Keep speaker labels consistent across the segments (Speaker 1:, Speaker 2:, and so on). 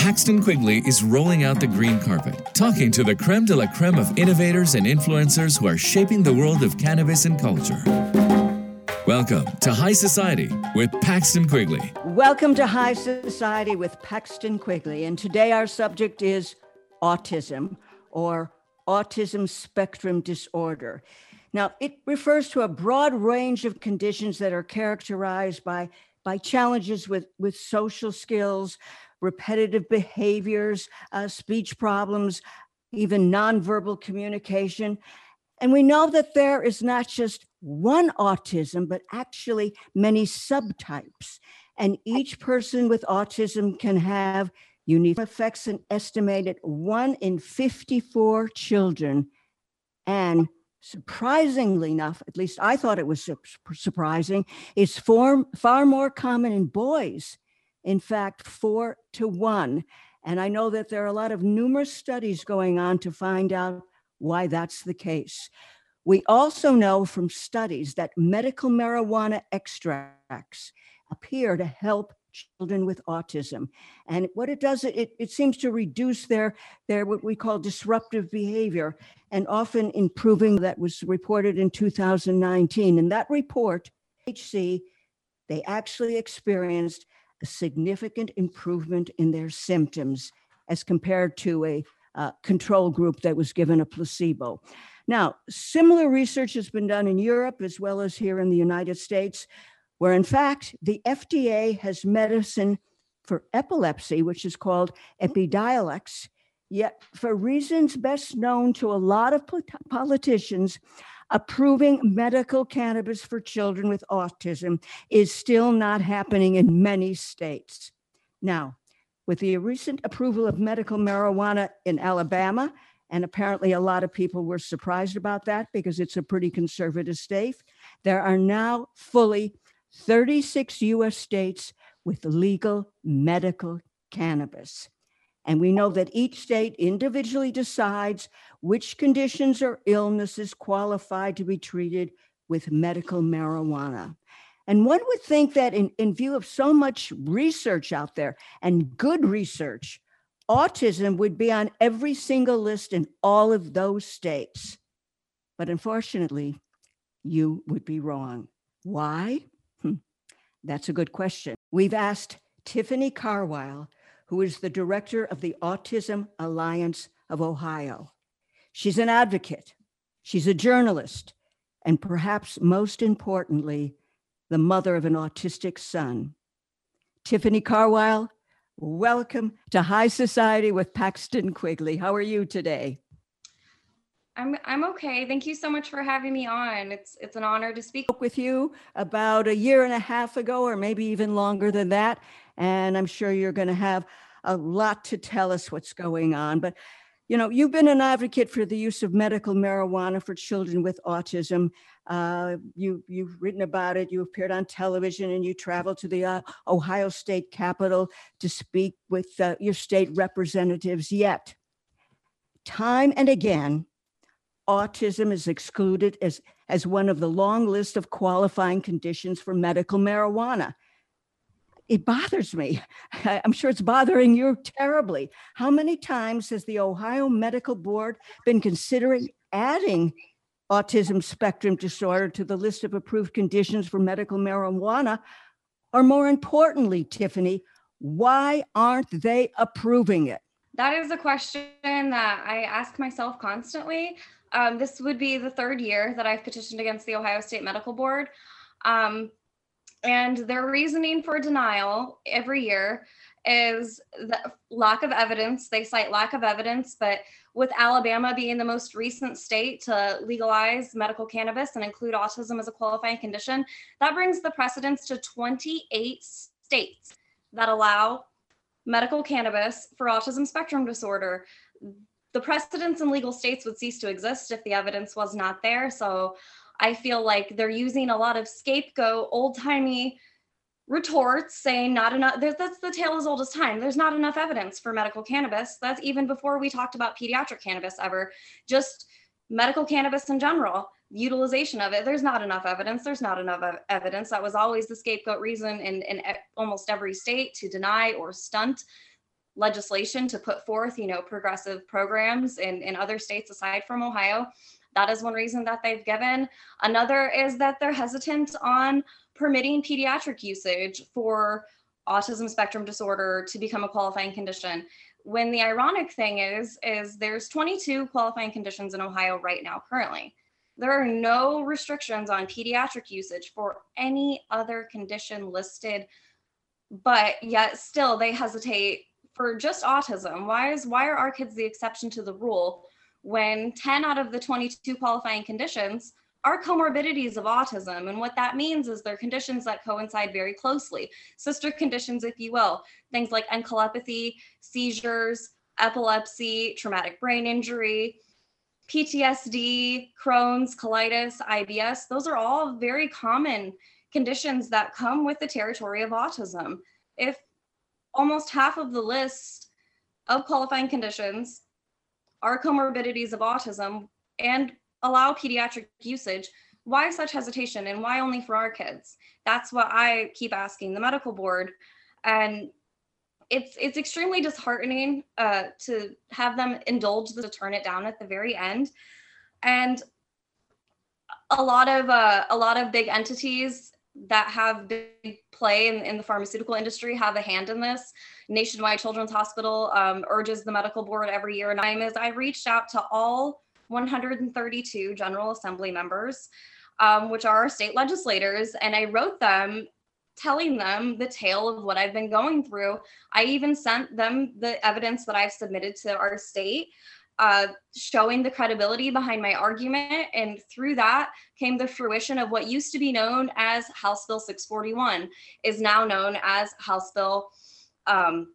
Speaker 1: Paxton Quigley is rolling out the green carpet, talking to the creme de la creme of innovators and influencers who are shaping the world of cannabis and culture. Welcome to High Society with Paxton Quigley.
Speaker 2: Welcome to High Society with Paxton Quigley. And today our subject is autism or autism spectrum disorder. Now, it refers to a broad range of conditions that are characterized by, by challenges with, with social skills, repetitive behaviors, uh, speech problems, even nonverbal communication. And we know that there is not just one autism, but actually many subtypes. And each person with autism can have unique effects, an estimated one in 54 children. And surprisingly enough, at least I thought it was surprising, it's far more common in boys. In fact, four to one. And I know that there are a lot of numerous studies going on to find out why that's the case. We also know from studies that medical marijuana extracts appear to help children with autism. And what it does, it, it seems to reduce their, their what we call disruptive behavior and often improving that was reported in 2019. In that report, HC, they actually experienced a significant improvement in their symptoms as compared to a uh, control group that was given a placebo. Now, similar research has been done in Europe as well as here in the United States, where in fact the FDA has medicine for epilepsy, which is called Epidiolex. Yet, for reasons best known to a lot of politicians, approving medical cannabis for children with autism is still not happening in many states. Now, with the recent approval of medical marijuana in Alabama, and apparently a lot of people were surprised about that because it's a pretty conservative state, there are now fully 36 US states with legal medical cannabis. And we know that each state individually decides which conditions or illnesses qualify to be treated with medical marijuana. And one would think that, in, in view of so much research out there and good research, autism would be on every single list in all of those states. But unfortunately, you would be wrong. Why? Hmm. That's a good question. We've asked Tiffany Carwile, who is the director of the Autism Alliance of Ohio. She's an advocate, she's a journalist, and perhaps most importantly, the mother of an autistic son. Tiffany Carwile, welcome to High Society with Paxton Quigley. How are you today?
Speaker 3: I'm I'm okay. Thank you so much for having me on. It's it's an honor to speak
Speaker 2: with you about a year and a half ago or maybe even longer than that and I'm sure you're going to have a lot to tell us what's going on. But you know, you've been an advocate for the use of medical marijuana for children with autism. Uh, you, you've written about it, you appeared on television, and you traveled to the uh, Ohio State Capitol to speak with uh, your state representatives. Yet, time and again, autism is excluded as, as one of the long list of qualifying conditions for medical marijuana it bothers me. I'm sure it's bothering you terribly. How many times has the Ohio Medical Board been considering adding autism spectrum disorder to the list of approved conditions for medical marijuana? Or more importantly, Tiffany, why aren't they approving it?
Speaker 3: That is a question that I ask myself constantly. Um, this would be the third year that I've petitioned against the Ohio State Medical Board. Um, and their reasoning for denial every year is the lack of evidence. They cite lack of evidence, but with Alabama being the most recent state to legalize medical cannabis and include autism as a qualifying condition, that brings the precedence to 28 states that allow medical cannabis for autism spectrum disorder. The precedents in legal states would cease to exist if the evidence was not there. So I feel like they're using a lot of scapegoat, old timey retorts saying not enough that's the tale as old as time. There's not enough evidence for medical cannabis. That's even before we talked about pediatric cannabis ever. Just medical cannabis in general utilization of it. There's not enough evidence. There's not enough evidence. That was always the scapegoat reason in, in almost every state to deny or stunt legislation to put forth, you know, progressive programs in, in other states aside from Ohio. That is one reason that they've given. Another is that they're hesitant on permitting pediatric usage for autism spectrum disorder to become a qualifying condition. When the ironic thing is, is there's 22 qualifying conditions in Ohio right now currently. There are no restrictions on pediatric usage for any other condition listed, but yet still they hesitate for just autism. Why is why are our kids the exception to the rule when 10 out of the 22 qualifying conditions are comorbidities of autism. And what that means is they're conditions that coincide very closely, sister conditions, if you will, things like encephalopathy, seizures, epilepsy, traumatic brain injury, PTSD, Crohn's, colitis, IBS. Those are all very common conditions that come with the territory of autism. If almost half of the list of qualifying conditions are comorbidities of autism and allow pediatric usage, why such hesitation and why only for our kids? That's what I keep asking the medical board. And it's it's extremely disheartening uh, to have them indulge the turn it down at the very end. And a lot of uh, a lot of big entities that have big play in, in the pharmaceutical industry have a hand in this. Nationwide Children's Hospital um, urges the medical board every year. And I'm as I reached out to all 132 General Assembly members, um, which are our state legislators, and I wrote them telling them the tale of what I've been going through. I even sent them the evidence that I've submitted to our state. Uh, showing the credibility behind my argument. And through that came the fruition of what used to be known as House Bill 641, is now known as House Bill, um,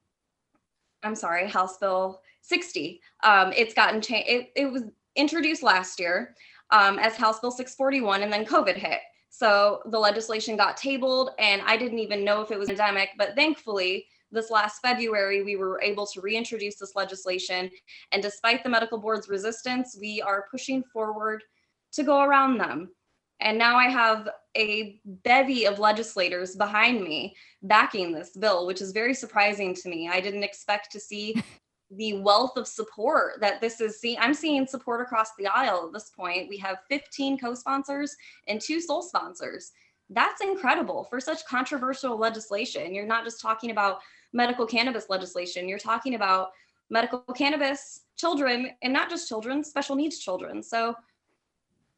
Speaker 3: I'm sorry, House Bill 60. Um, it's gotten changed. It, it was introduced last year um, as House Bill 641, and then COVID hit. So the legislation got tabled, and I didn't even know if it was endemic. But thankfully, this last February, we were able to reintroduce this legislation. And despite the medical board's resistance, we are pushing forward to go around them. And now I have a bevy of legislators behind me backing this bill, which is very surprising to me. I didn't expect to see the wealth of support that this is seeing. I'm seeing support across the aisle at this point. We have 15 co-sponsors and two sole sponsors. That's incredible for such controversial legislation. You're not just talking about medical cannabis legislation, you're talking about medical cannabis children and not just children, special needs children. So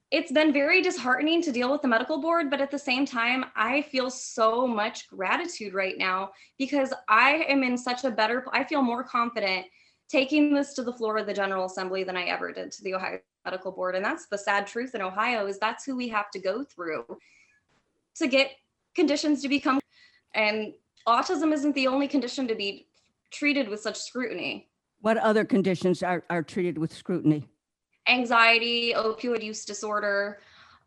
Speaker 3: it's been very disheartening to deal with the medical board, but at the same time, I feel so much gratitude right now because I am in such a better, I feel more confident taking this to the floor of the General Assembly than I ever did to the Ohio Medical Board. And that's the sad truth in Ohio is that's who we have to go through to get conditions to become and autism isn't the only condition to be treated with such scrutiny.
Speaker 2: What other conditions are, are treated with scrutiny?
Speaker 3: Anxiety, opioid use disorder,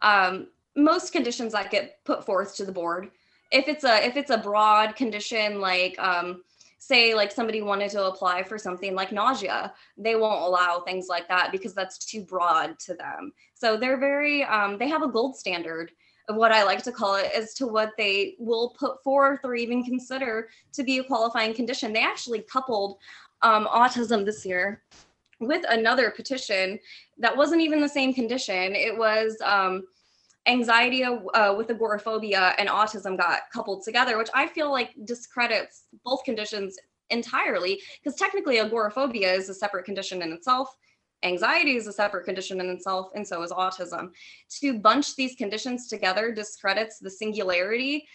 Speaker 3: um, most conditions that get put forth to the board. If it's a if it's a broad condition like um, say like somebody wanted to apply for something like nausea they won't allow things like that because that's too broad to them so they're very um, they have a gold standard of what i like to call it as to what they will put forth or even consider to be a qualifying condition they actually coupled um, autism this year with another petition that wasn't even the same condition it was um, anxiety uh, with agoraphobia and autism got coupled together, which I feel like discredits both conditions entirely because technically agoraphobia is a separate condition in itself. Anxiety is a separate condition in itself, and so is autism. To bunch these conditions together discredits the singularity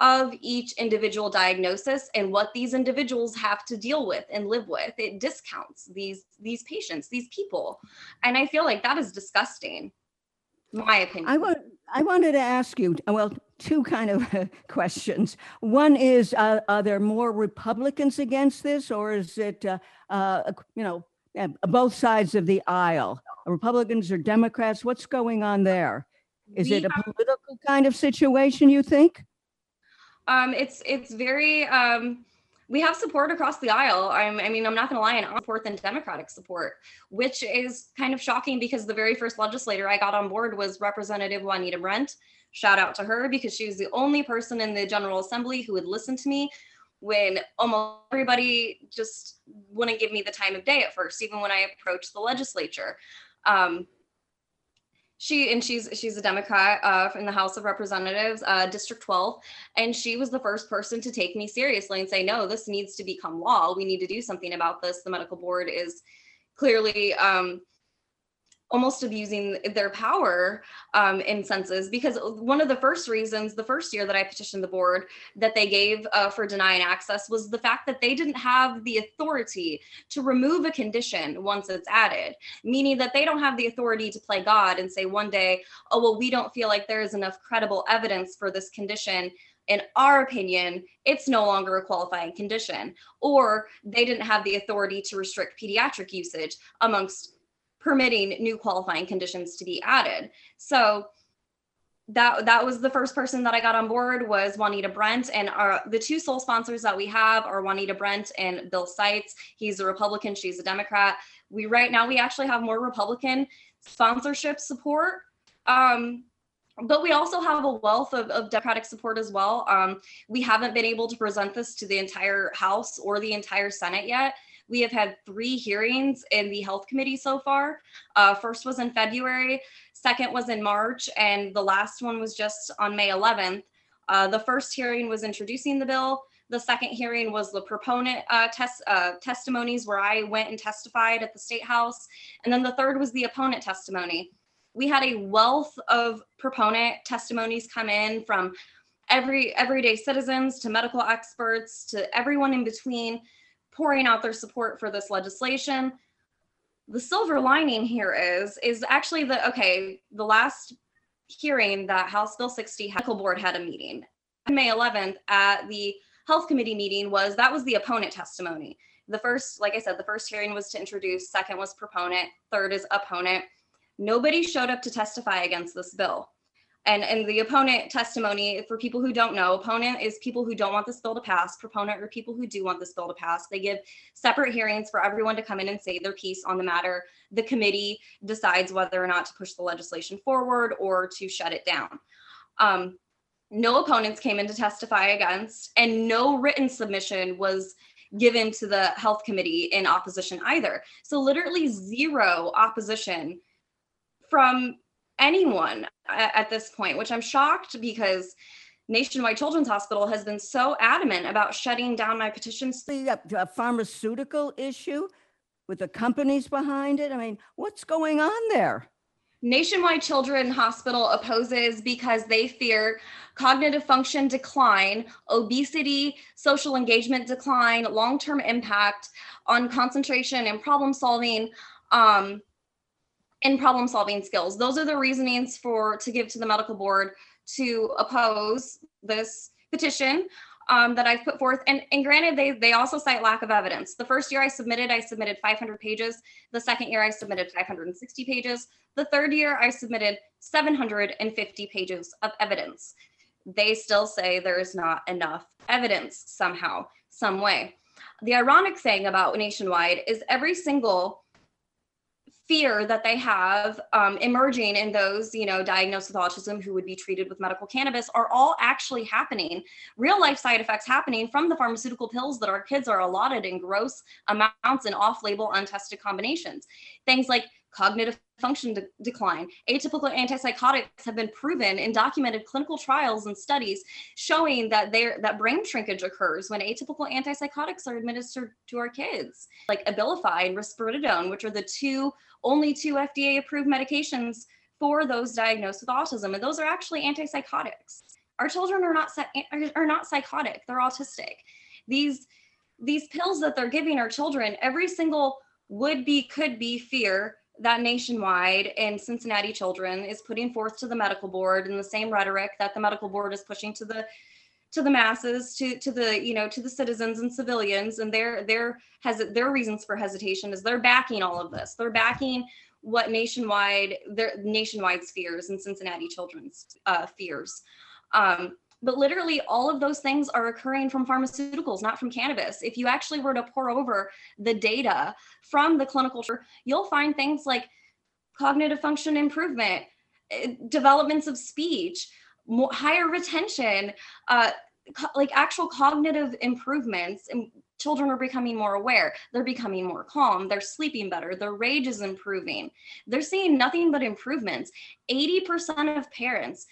Speaker 3: of each individual diagnosis and what these individuals have to deal with and live with. It discounts these these patients, these people. And I feel like that is disgusting my opinion.
Speaker 2: I want I wanted to ask you well two kind of questions. One is uh, are there more Republicans against this, or is it uh, uh, you know both sides of the aisle, Republicans or Democrats? What's going on there? Is we it a political kind of situation? You think?
Speaker 3: Um, it's it's very. Um, we have support across the aisle. I'm, i mean, I'm not going to lie, and support than Democratic support, which is kind of shocking because the very first legislator I got on board was Representative Juanita Brent. Shout out to her because she was the only person in the General Assembly who would listen to me when almost everybody just wouldn't give me the time of day at first, even when I approached the legislature. Um, she and she's she's a Democrat uh, in the House of Representatives, uh, District 12, and she was the first person to take me seriously and say, "No, this needs to become law. We need to do something about this. The medical board is clearly um, almost abusing their power um, in senses because one of the first reasons the first year that i petitioned the board that they gave uh, for denying access was the fact that they didn't have the authority to remove a condition once it's added meaning that they don't have the authority to play god and say one day oh well we don't feel like there is enough credible evidence for this condition. In our opinion, it's no longer a qualifying condition, or they didn't have the authority to restrict pediatric usage amongst permitting new qualifying conditions to be added. So that that was the first person that I got on board was Juanita Brent, and our the two sole sponsors that we have are Juanita Brent and Bill Seitz. He's a Republican, she's a Democrat. We right now we actually have more Republican sponsorship support. Um, but we also have a wealth of, of Democratic support as well. Um, we haven't been able to present this to the entire House or the entire Senate yet. We have had three hearings in the health committee so far. Uh, first was in February, second was in March, and the last one was just on May 11th. Uh, the first hearing was introducing the bill. The second hearing was the proponent uh, test, uh, testimonies where I went and testified at the State House. And then the third was the opponent testimony. We had a wealth of proponent testimonies come in from every everyday citizens to medical experts to everyone in between pouring out their support for this legislation. The silver lining here is is actually the okay, the last hearing that House Bill 60 Medical Board had a meeting. May 11th at the Health Committee meeting was that was the opponent testimony. The first, like I said, the first hearing was to introduce, second was proponent, third is opponent. Nobody showed up to testify against this bill and and the opponent testimony for people who don't know opponent is people who don't want this bill to pass proponent are people who do want this bill to pass. They give separate hearings for everyone to come in and say their piece on the matter. The committee decides whether or not to push the legislation forward or to shut it down. Um, no opponents came in to testify against and no written submission was given to the health committee in opposition either. So literally zero opposition from anyone at, at this point, which I'm shocked because Nationwide Children's Hospital has been so adamant about shutting down my petitions.
Speaker 2: A pharmaceutical issue with the companies behind it. I mean, what's going on there?
Speaker 3: Nationwide Children's Hospital opposes because they fear cognitive function decline, obesity, social engagement decline, long term impact on concentration and problem solving. Um, and problem solving skills. Those are the reasonings for to give to the medical board to oppose this petition um, that I've put forth. And, and granted, they they also cite lack of evidence. The first year I submitted, I submitted 500 pages. The second year I submitted 560 pages. The third year I submitted 750 pages of evidence. They still say there is not enough evidence somehow, some way. The ironic thing about Nationwide is every single fear that they have um, emerging in those you know diagnosed with autism who would be treated with medical cannabis are all actually happening. Real life side effects happening from the pharmaceutical pills that our kids are allotted in gross amounts and off-label untested combinations. Things like cognitive function de- decline. Atypical antipsychotics have been proven in documented clinical trials and studies showing that there that brain shrinkage occurs when atypical antipsychotics are administered to our kids, like Abilify and risperidone, which are the two only two FDA approved medications for those diagnosed with autism, and those are actually antipsychotics. Our children are not are not psychotic; they're autistic. These these pills that they're giving our children, every single would be could be fear that nationwide and Cincinnati Children is putting forth to the medical board in the same rhetoric that the medical board is pushing to the to the masses to to the you know to the citizens and civilians. And their their has their reasons for hesitation is they're backing all of this. They're backing what nationwide their nationwide fears and cincinnati children's uh, fears. Um, but literally all of those things are occurring from pharmaceuticals not from cannabis. If you actually were to pour over the data from the clinical you'll find things like cognitive function improvement eh, developments of speech more, higher retention uh, like actual cognitive improvements and children are becoming more aware they're becoming more calm they're sleeping better their rage is improving. They're seeing nothing but improvements. 80% of parents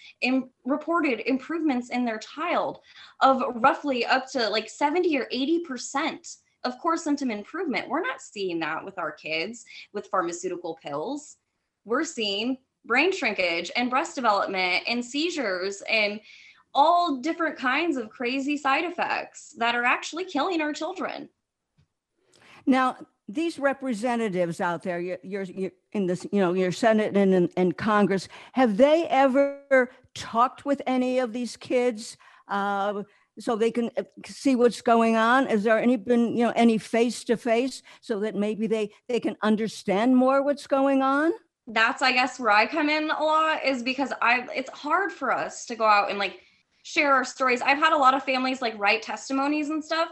Speaker 3: reported improvements in their child of roughly up to like 70 or 80% of core symptom improvement. We're not seeing that with our kids with pharmaceutical pills. We're seeing brain shrinkage and breast development and seizures and all different kinds of crazy side effects that are actually killing our children.
Speaker 2: Now, these representatives out there, you're, you're, you're, in this, you know, your Senate and, and Congress, have they ever talked with any of these kids uh, so they can uh, see what's going on? Is there any been, you know, any face to face so that maybe they they can understand more what's going on?
Speaker 3: That's, I guess, where I come in a lot is because I it's hard for us to go out and like share our stories. I've had a lot of families like write testimonies and stuff,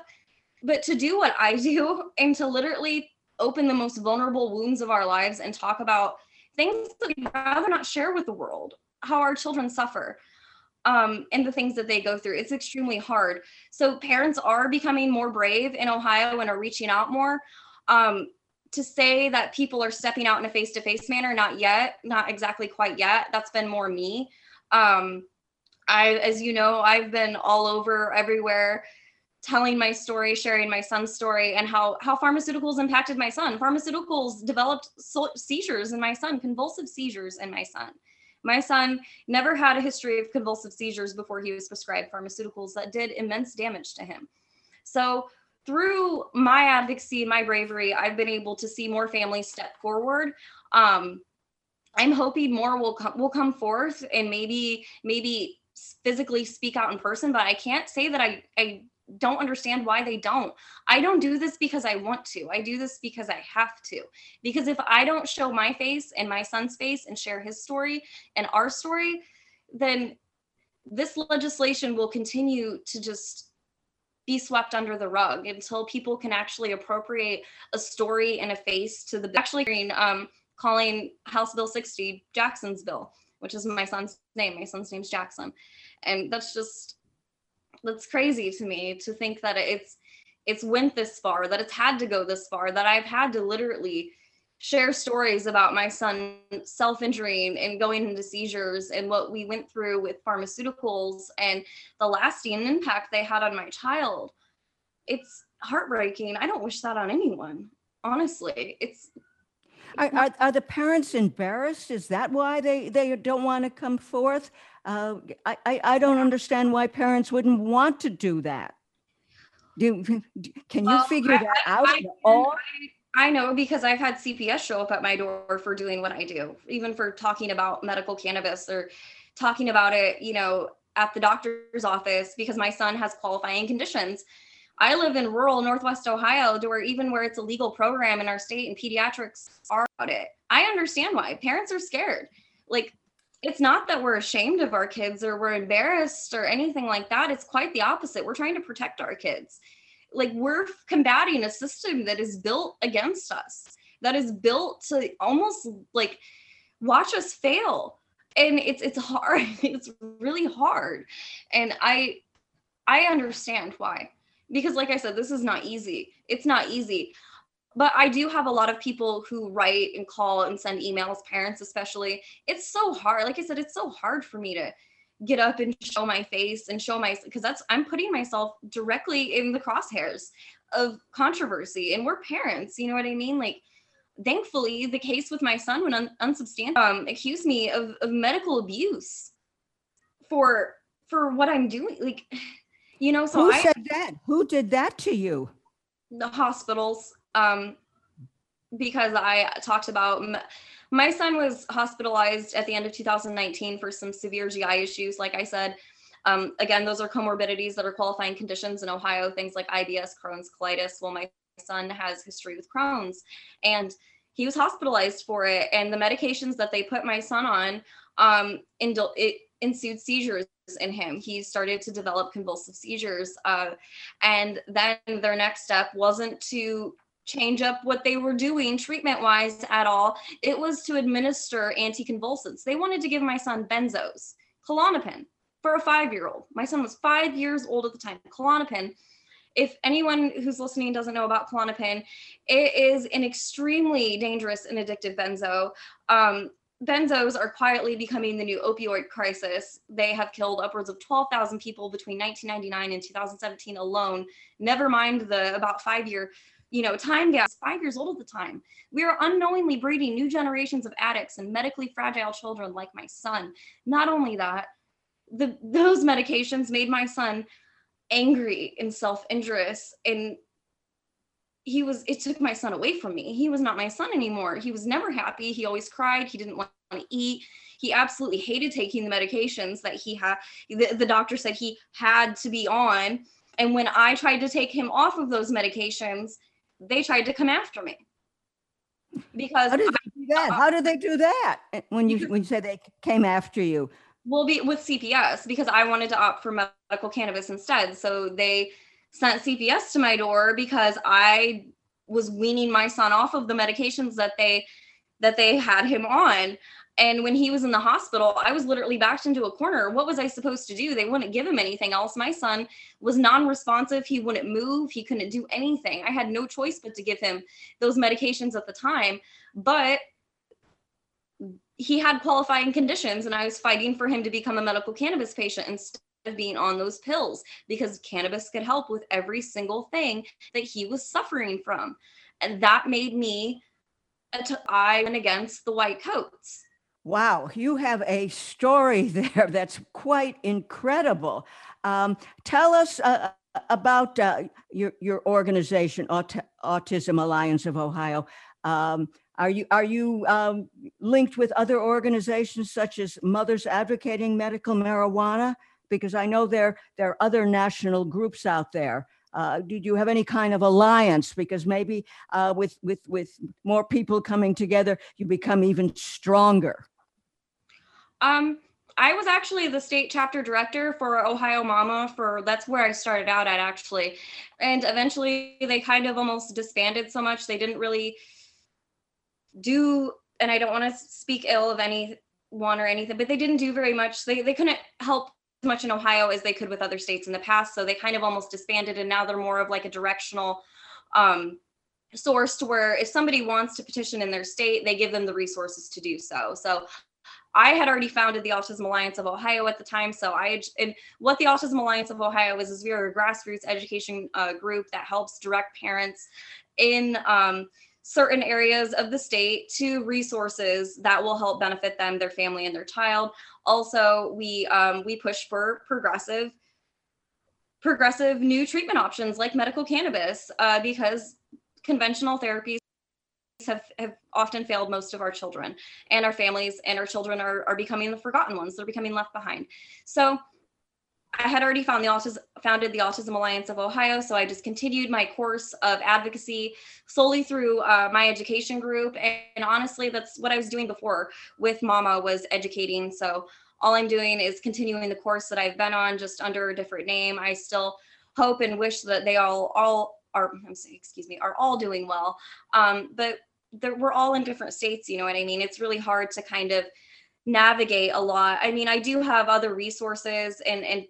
Speaker 3: but to do what I do and to literally open the most vulnerable wounds of our lives and talk about things that we'd rather not share with the world, how our children suffer. Um, and the things that they go through. It's extremely hard. So parents are becoming more brave in Ohio and are reaching out more. Um, to say that people are stepping out in a face-to-face manner, not yet, not exactly quite yet. That's been more me. Um, I, as you know, I've been all over everywhere telling my story, sharing my son's story, and how how pharmaceuticals impacted my son. Pharmaceuticals developed seizures in my son, convulsive seizures in my son. My son never had a history of convulsive seizures before he was prescribed pharmaceuticals that did immense damage to him. So through my advocacy and my bravery, I've been able to see more families step forward. Um, I'm hoping more will come will come forth and maybe maybe physically speak out in person, but I can't say that I, I don't understand why they don't. I don't do this because I want to. I do this because I have to. Because if I don't show my face and my son's face and share his story and our story, then this legislation will continue to just be swept under the rug until people can actually appropriate a story and a face to the actually um, calling House Bill 60 Jackson's bill which is my son's name. My son's name's Jackson. And that's just that's crazy to me to think that it's it's went this far, that it's had to go this far, that I've had to literally share stories about my son self-injuring and going into seizures and what we went through with pharmaceuticals and the lasting impact they had on my child. It's heartbreaking. I don't wish that on anyone. Honestly, it's
Speaker 2: are, are, are, the parents embarrassed? Is that why they, they don't want to come forth? Uh, I, I, I, don't understand why parents wouldn't want to do that. Do, can you figure I, that out I, all?
Speaker 3: I know because I've had CPS show up at my door for doing what I do, even for talking about medical cannabis or talking about it, you know, at the doctor's office because my son has qualifying conditions I live in rural Northwest Ohio, to where even where it's a legal program in our state and pediatrics are about it. I understand why parents are scared. Like, it's not that we're ashamed of our kids or we're embarrassed or anything like that. It's quite the opposite. We're trying to protect our kids. Like, we're combating a system that is built against us, that is built to almost like watch us fail. And it's it's hard. It's really hard. And I I understand why because like i said this is not easy. It's not easy. But i do have a lot of people who write and call and send emails parents especially. It's so hard like i said it's so hard for me to get up and show my face and show my because that's i'm putting myself directly in the crosshairs of controversy and we're parents you know what i mean? Like thankfully the case with my son when un- unsubstantiated um, accused me of, of medical abuse for for what i'm doing like you know so
Speaker 2: who
Speaker 3: I,
Speaker 2: said that? Who did that to you?
Speaker 3: The hospitals um because i talked about my son was hospitalized at the end of 2019 for some severe gi issues like i said. Um, again those are comorbidities that are qualifying conditions in ohio things like ibs crohn's colitis. Well my son has history with crohn's and he was hospitalized for it and the medications that they put my son on um, it ensued seizures in him. He started to develop convulsive seizures. Uh, and then their next step wasn't to change up what they were doing treatment wise at all, it was to administer anticonvulsants. They wanted to give my son benzos, Klonopin for a five year old. My son was five years old at the time. Klonopin. If anyone who's listening doesn't know about Klonopin, it is an extremely dangerous and addictive benzo. Um, benzos are quietly becoming the new opioid crisis. They have killed upwards of 12,000 people between 1999 and 2017 alone. Never mind the about five year you know, time gas, five years old at the time. We are unknowingly breeding new generations of addicts and medically fragile children like my son. Not only that, the those medications made my son angry and self-injurious and he was it took my son away from me he was not my son anymore he was never happy he always cried he didn't want to eat he absolutely hated taking the medications that he had the, the doctor said he had to be on and when i tried to take him off of those medications they tried to come after me because
Speaker 2: How did they do that? How did they do that? When you, when you say they came after you?
Speaker 3: well be with CPS because I wanted to opt for medical cannabis instead. So they sent CPS to my door because I was weaning my son off of the medications that they that they had him on. And when he was in the hospital, I was literally backed into a corner. What was I supposed to do? They wouldn't give him anything else. My son was non-responsive. He wouldn't move. He couldn't do anything. I had no choice but to give him those medications at the time. But he had qualifying conditions and I was fighting for him to become a medical cannabis patient instead of being on those pills because cannabis could help with every single thing that he was suffering from. And that made me I went against the white coats.
Speaker 2: Wow, you have a story there that's quite incredible. Um, tell us uh, about uh, your your organization, Aut- Autism Alliance of Ohio. Um, are you are you um, linked with other organizations such as Mothers Advocating Medical Marijuana? Because I know there there are other national groups out there. Uh, did you have any kind of alliance? Because maybe uh, with with with more people coming together, you become even stronger.
Speaker 3: Um, I was actually the state chapter director for Ohio Mama for that's where I started out at actually. And eventually they kind of almost disbanded so much they didn't really do and I don't want to speak ill of anyone or anything, but they didn't do very much. They they couldn't help much in Ohio as they could with other states in the past. So they kind of almost disbanded and now they're more of like a directional um source to where if somebody wants to petition in their state, they give them the resources to do so. So I had already founded the Autism Alliance of Ohio at the time. So I, and what the Autism Alliance of Ohio is, is we are a grassroots education uh, group that helps direct parents in um, certain areas of the state to resources that will help benefit them, their family, and their child. Also, we um, we push for progressive progressive new treatment options like medical cannabis uh, because conventional therapies have, have often failed most of our children and our families and our children are, are becoming the forgotten ones. They're becoming left behind. So i had already found the autism founded the autism alliance of ohio so i just continued my course of advocacy solely through uh, my education group and, and honestly that's what i was doing before with mama was educating so all i'm doing is continuing the course that i've been on just under a different name. I still hope and wish that they all all are I'm excuse me are all doing well um, but we're all in different states you know what i mean? It's really hard to kind of navigate a lot. I mean i do have other resources and and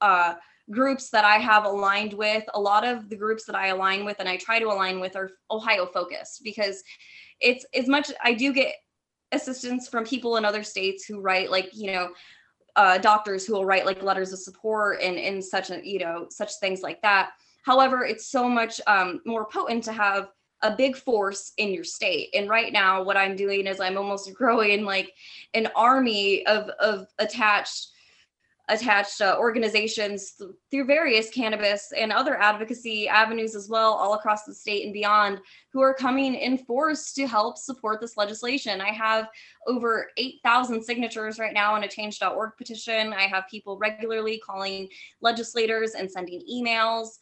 Speaker 3: uh, groups that i have aligned with a lot of the groups that i align with and i try to align with are ohio focused because it's as much i do get assistance from people in other states who write like you know uh, doctors who will write like letters of support and and such a you know such things like that however it's so much um, more potent to have a big force in your state. And right now, what I'm doing is I'm almost growing like an army of of attached attached uh, organizations th- through various cannabis and other advocacy avenues as well all across the state and beyond who are coming in force to help support this legislation. I have over 8000 signatures right now on a change.org petition. I have people regularly calling legislators and sending emails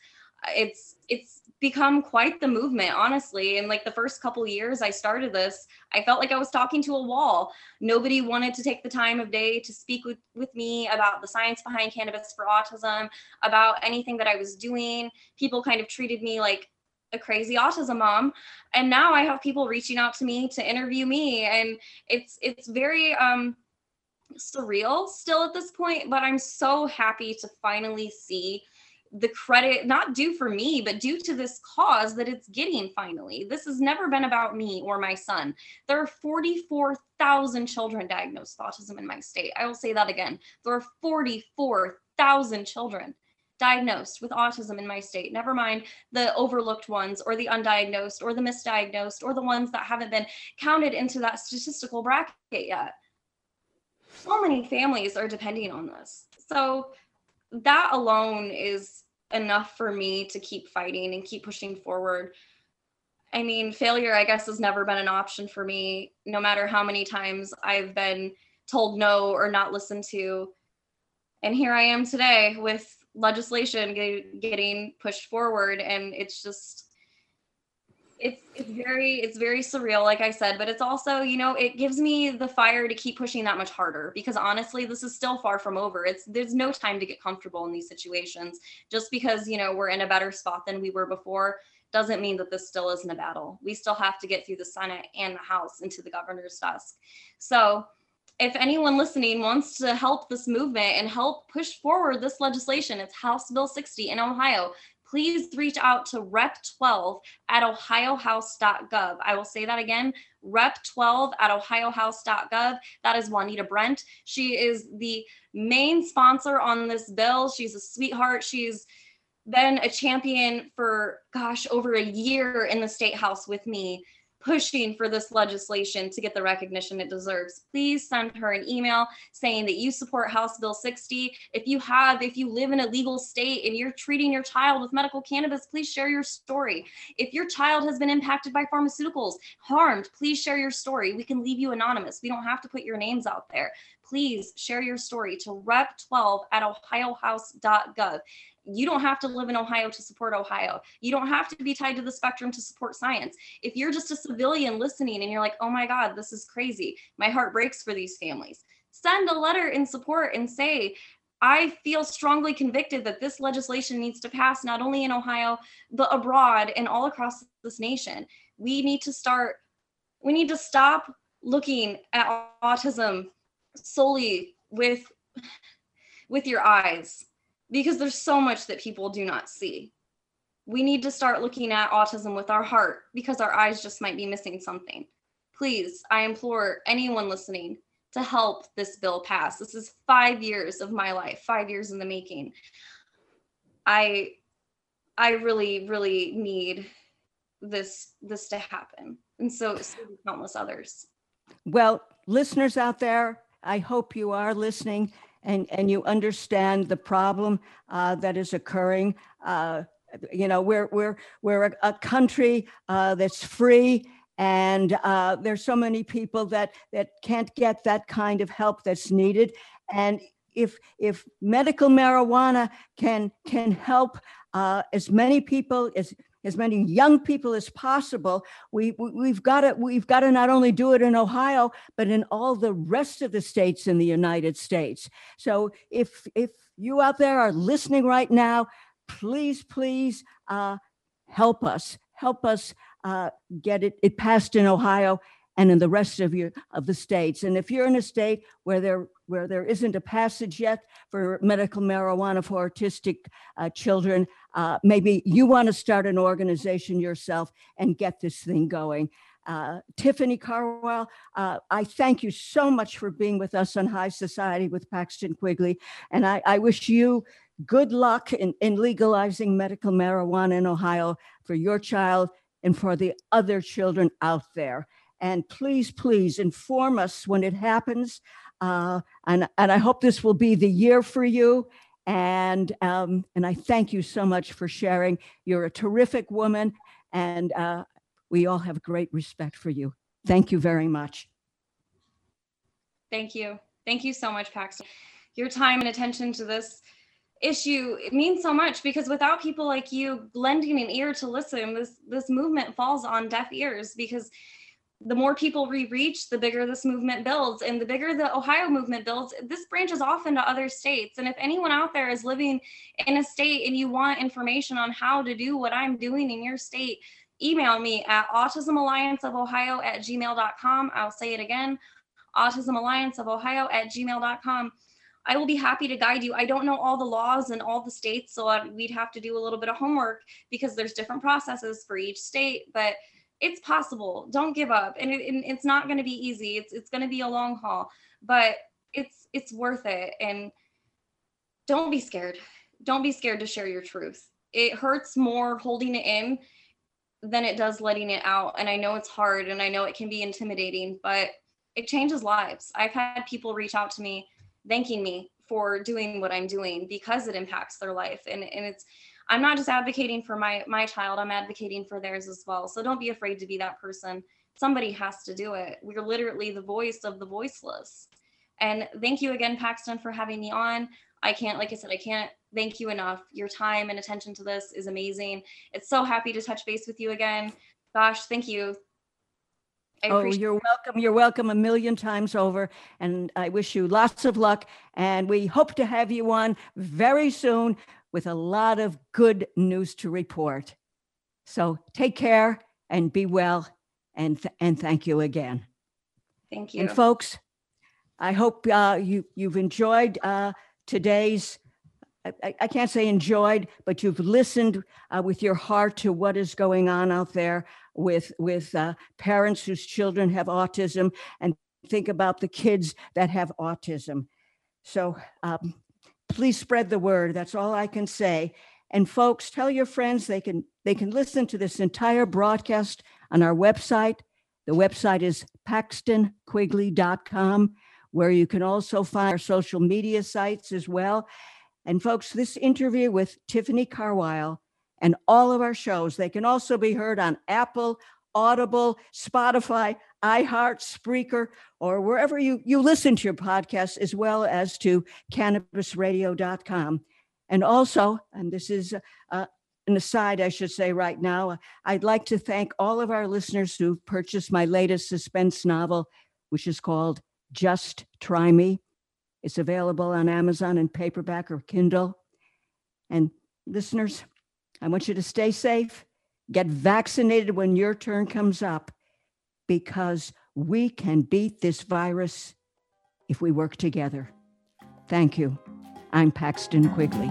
Speaker 3: it's it's become quite the movement honestly. In like the first couple years i started this i felt like i was talking to a wall. Nobody wanted to take the time of day to speak with, with me about the science behind cannabis for autism about anything that i was doing. People kind of treated me like a crazy autism mom. And now i have people reaching out to me to interview me. And it's it's very um surreal still at this point, but I'm so happy to finally see the credit not due for me but due to this cause that it's getting finally. This has never been about me or my son. There are 44,000 children diagnosed with autism in my state. I will say that again. There are 44,000 children diagnosed with autism in my state. Never mind the overlooked ones or the undiagnosed or the misdiagnosed or the ones that haven't been counted into that statistical bracket yet. So many families are depending on this. So that alone is enough for me to keep fighting and keep pushing forward. I mean, failure, I guess, has never been an option for me, no matter how many times I've been told no or not listened to. And here I am today with legislation getting pushed forward. And it's just, it's it's very it's very surreal like i said but it's also you know it gives me the fire to keep pushing that much harder because honestly this is still far from over. It's there's no time to get comfortable in these situations. Just because you know we're in a better spot than we were before doesn't mean that this still isn't a battle. We still have to get through the senate and the house into the governor's desk. So if anyone listening wants to help this movement and help push forward this legislation, it's House Bill 60 in Ohio please reach out to rep12 at ohiohouse.gov. I will say that again, rep12 at ohiohouse.gov. That is Juanita Brent. She is the main sponsor on this bill. She's a sweetheart. She's been a champion for, gosh, over a year in the state house with me pushing for this legislation to get the recognition it deserves. Please send her an email saying that you support House Bill 60. If you have, if you live in a legal state and you're treating your child with medical cannabis, please share your story. If your child has been impacted by pharmaceuticals, harmed, please share your story. We can leave you anonymous. We don't have to put your names out there. Please share your story to rep12 at ohiohouse.gov you don't have to live in Ohio to support Ohio. You don't have to be tied to the spectrum to support science. If you're just a civilian listening and you're like, oh my God, this is crazy, my heart breaks for these families, send a letter in support and say, I feel strongly convicted that this legislation needs to pass not only in Ohio, but abroad and all across this nation. We need to start, we need to stop looking at autism solely with with your eyes because there's so much that people do not see. We need to start looking at autism with our heart because our eyes just might be missing something. Please, I implore anyone listening to help this bill pass. This is five years of my life, five years in the making. I I really, really need this this to happen. And so, so countless others.
Speaker 2: Well, listeners out there, I hope you are listening and, and you understand the problem uh, that is occurring. Uh, you know, we're, we're, we're a, a country uh, that's free and uh, there's so many people that, that can't get that kind of help that's needed. And if, if medical marijuana can, can help uh, as many people as as many young people as possible. We, we have got to we've got to not only do it in Ohio, but in all the rest of the states in the United States. So if if you out there are listening right now, please please uh, help us help us uh, get it it passed in Ohio and in the rest of your of the states. And if you're in a state where there where there isn't a passage yet for medical marijuana for autistic uh, children, uh, maybe you want to start an organization yourself and get this thing going. Uh, Tiffany Carwell, uh, I thank you so much for being with us on High Society with Paxton Quigley. And I, I wish you good luck in, in legalizing medical marijuana in Ohio for your child and for the other children out there. And please, please inform us when it happens. Uh, and, and I hope this will be the year for you. And, um, and I thank you so much for sharing. You're a terrific woman, and uh, we all have great respect for you. Thank you very much.
Speaker 3: Thank you. Thank you so much, Paxton. Your time and attention to this issue it means so much because without people like you lending an ear to listen this this movement falls on deaf ears because the more people we reach, the bigger this movement builds. And the bigger the Ohio movement builds, this branches off into other states. And if anyone out there is living in a state and you want information on how to do what I'm doing in your state, email me at autismallianceofohio at gmail.com. I'll say it again Autism Alliance of Ohio at gmail.com. I will be happy to guide you. I don't know all the laws in all the states, so we'd have to do a little bit of homework because there's different processes for each state, but it's possible. Don't give up. And, it, and it's not going to be easy. It's it's going to be a long haul, but it's it's worth it and don't be scared. Don't be scared to share your truth. It hurts more holding it in than it does letting it out. And I know it's hard and I know it can be intimidating, but it changes lives. I've had people reach out to me thanking me for doing what I'm doing because it impacts their life. And, and it's, I'm not just advocating for my, my child, I'm advocating for theirs as well. So don't be afraid to be that person. Somebody has to do it. We're literally the voice of the voiceless. And thank you again, Paxton, for having me on. I can't, like I said, I can't thank you enough. Your time and attention to this is amazing. It's so happy to touch base with you again. Gosh, thank you.
Speaker 2: I oh, you're welcome. You're welcome a million times over. And I wish you lots of luck. And we hope to have you on very soon with a lot of good news to report. So take care and be well. And, th- and thank you again.
Speaker 3: Thank you.
Speaker 2: And folks, I hope uh, you, you've enjoyed uh, today's I, I, can't say enjoyed, but you've listened uh, with your heart to what is going on out there with with uh, parents whose children have autism, and think about the kids that have autism. So um, please spread the word. That's all I can say. And folks, tell your friends they can they can listen to this entire broadcast on our website. The website is paxtonquigley.com, where you can also find our social media sites as well. And folks, this interview with Tiffany Carwile and all of our shows, they can also be heard on Apple, Audible, Spotify, iHeart, Spreaker, or wherever you, you listen to your podcasts, as well as to cannabisradio.com. And also, and this is uh, an aside, I should say right now, I'd like to thank all of our listeners who've purchased my latest suspense novel, which is called Just Try Me. It's available on Amazon in paperback or Kindle. And listeners, I want you to stay safe, get vaccinated when your turn comes up, because we can beat this virus if we work together. Thank you. I'm Paxton Quigley.